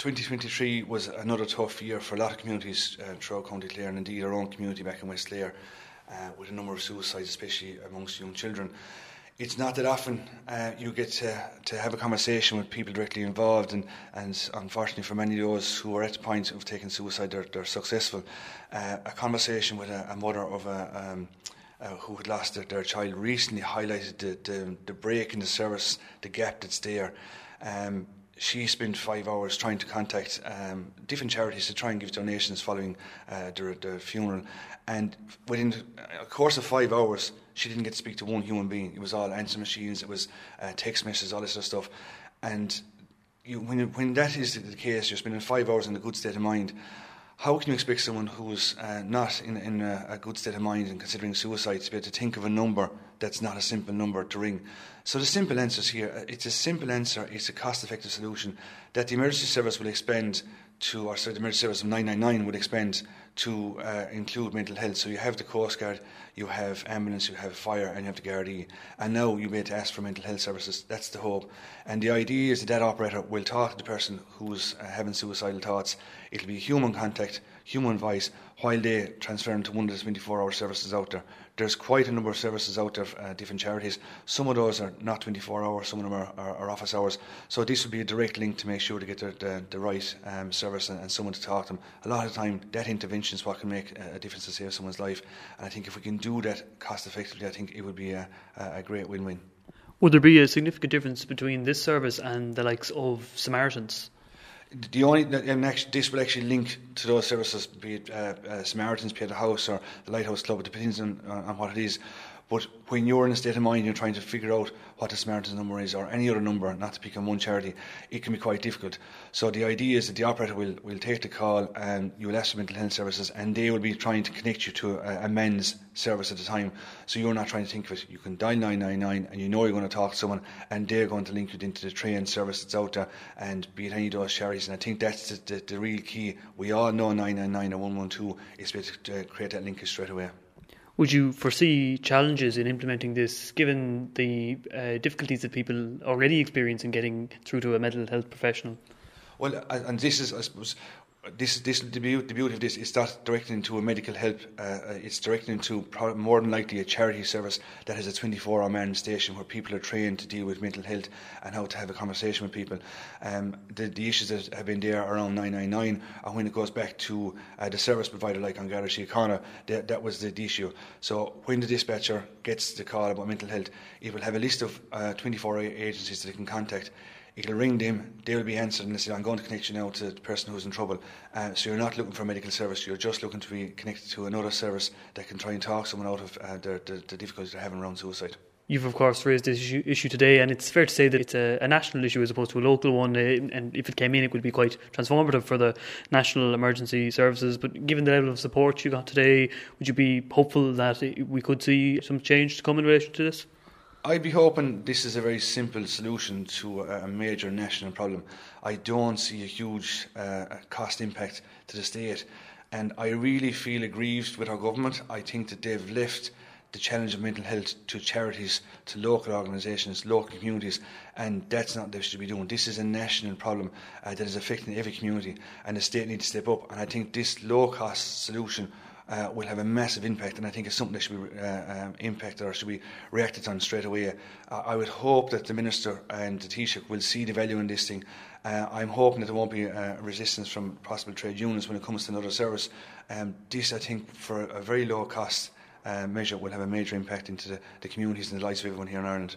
2023 was another tough year for a lot of communities uh, throughout County Clare and indeed our own community back in West Clare uh, with a number of suicides, especially amongst young children. It's not that often uh, you get to, to have a conversation with people directly involved, and, and unfortunately, for many of those who are at the point of taking suicide, they're, they're successful. Uh, a conversation with a, a mother of a um, uh, who had lost their, their, child recently highlighted the, the, the, break in the service, the gap that's there. Um, she spent five hours trying to contact um, different charities to try and give donations following uh, the, the, funeral. And within a course of five hours, she didn't get to speak to one human being. It was all answer machines, it was uh, text messages, all this sort of stuff. And you, when, when that is the case, you're spending five hours in a good state of mind. How can you expect someone who's uh, not in, in a, a, good state of mind and considering suicide to be able to think of a number that's not a simple number to ring? So the simple answer is here. Uh, it's a simple answer. It's a cost-effective solution that the emergency service will expend to, or sorry, the emergency service of 999 would expend to uh, include mental health. So you have the Coast Guard, you have ambulance, you have fire, and you have the Gardaí. And now you may ask for mental health services. That's the hope. And the idea is that that operator will talk to the person who's uh, having suicidal thoughts. It'll be human contact, human voice, while they transfer into one of the 24 hour services out there. There's quite a number of services out there, uh, different charities. Some of those are not 24 hours, some of them are, are, are, office hours. So this would be a direct link to make sure to get the, the, the right um, service and, and, someone to talk to them. A lot of the time, that intervention is what can make a, a difference to save someone's life. And I think if we can do that cost effectively, I think it would be a, a great win win. Would there be a significant difference between this service and the likes of Samaritans? The only and actually, this will actually link to those services, be it uh, uh, Samaritans, Pieta House or the Lighthouse Club. It depends on, on what it is. But when you're in a state of mind, you're trying to figure out what the Samaritans number is or any other number, not to pick on one charity, it can be quite difficult. So the idea is that the operator will, will take the call and you will ask for mental health services and they will be trying to connect you to a, a men's service at the time. So you're not trying to think of it. You can dial 999 and you know you're going to talk to someone and they're going to link you into the trained service that's out there and be it any of those charities. And I think that's the, the, the real key. We all know 999 or 112 is to create that linkage straight away. Would you foresee challenges in implementing this, given the uh, difficulties that people already experience in getting through to a mental health professional? Well, and this is, I suppose, this, this the, beauty, the beauty of this is not directed into a medical help. Uh, uh it's directed into more than likely a charity service that has a 24-hour man station where people are trained to deal with mental health and how to have a conversation with people. Um, the, the, issues that have been there around 999, and when it goes back to uh, the service provider like An Garda Síochána, that, that was the, the, issue. So when the dispatcher gets the call about mental health, it will have a list of uh, 24 agencies that it can contact it'll ring them, they will be answered and they say, I'm going to connect you now to the person who's in trouble. Uh, so you're not looking for medical service, you're just looking to be connected to another service that can try and talk someone out of uh, the, the, the difficulties they're having around suicide. You've, of course, raised this issue, issue, today, and it's fair to say that it's a, a, national issue as opposed to a local one. Uh, and if it came in, it would be quite transformative for the national emergency services. But given the level of support you got today, would you be hopeful that we could see some change to come in relation to this? I'd be hoping this is a very simple solution to a major national problem. I don't see a huge uh, cost impact to the state, and I really feel aggrieved with our government. I think that they've left the challenge of mental health to charities, to local organisations, local communities, and that's not what they should be doing. This is a national problem uh, that is affecting every community, and the state needs to step up. And I think this low cost solution uh, will have a massive impact, and I think it's something that should be uh, um, impacted or should be reacted on straight away. Uh, I would hope that the Minister and the Taoiseach will see the value in this thing. Uh, I'm hoping that there won't be uh, resistance from possible trade unions when it comes to another service. Um, this, I think, for a very low cost uh, measure, will have a major impact into the, the communities and the lives of everyone here in Ireland.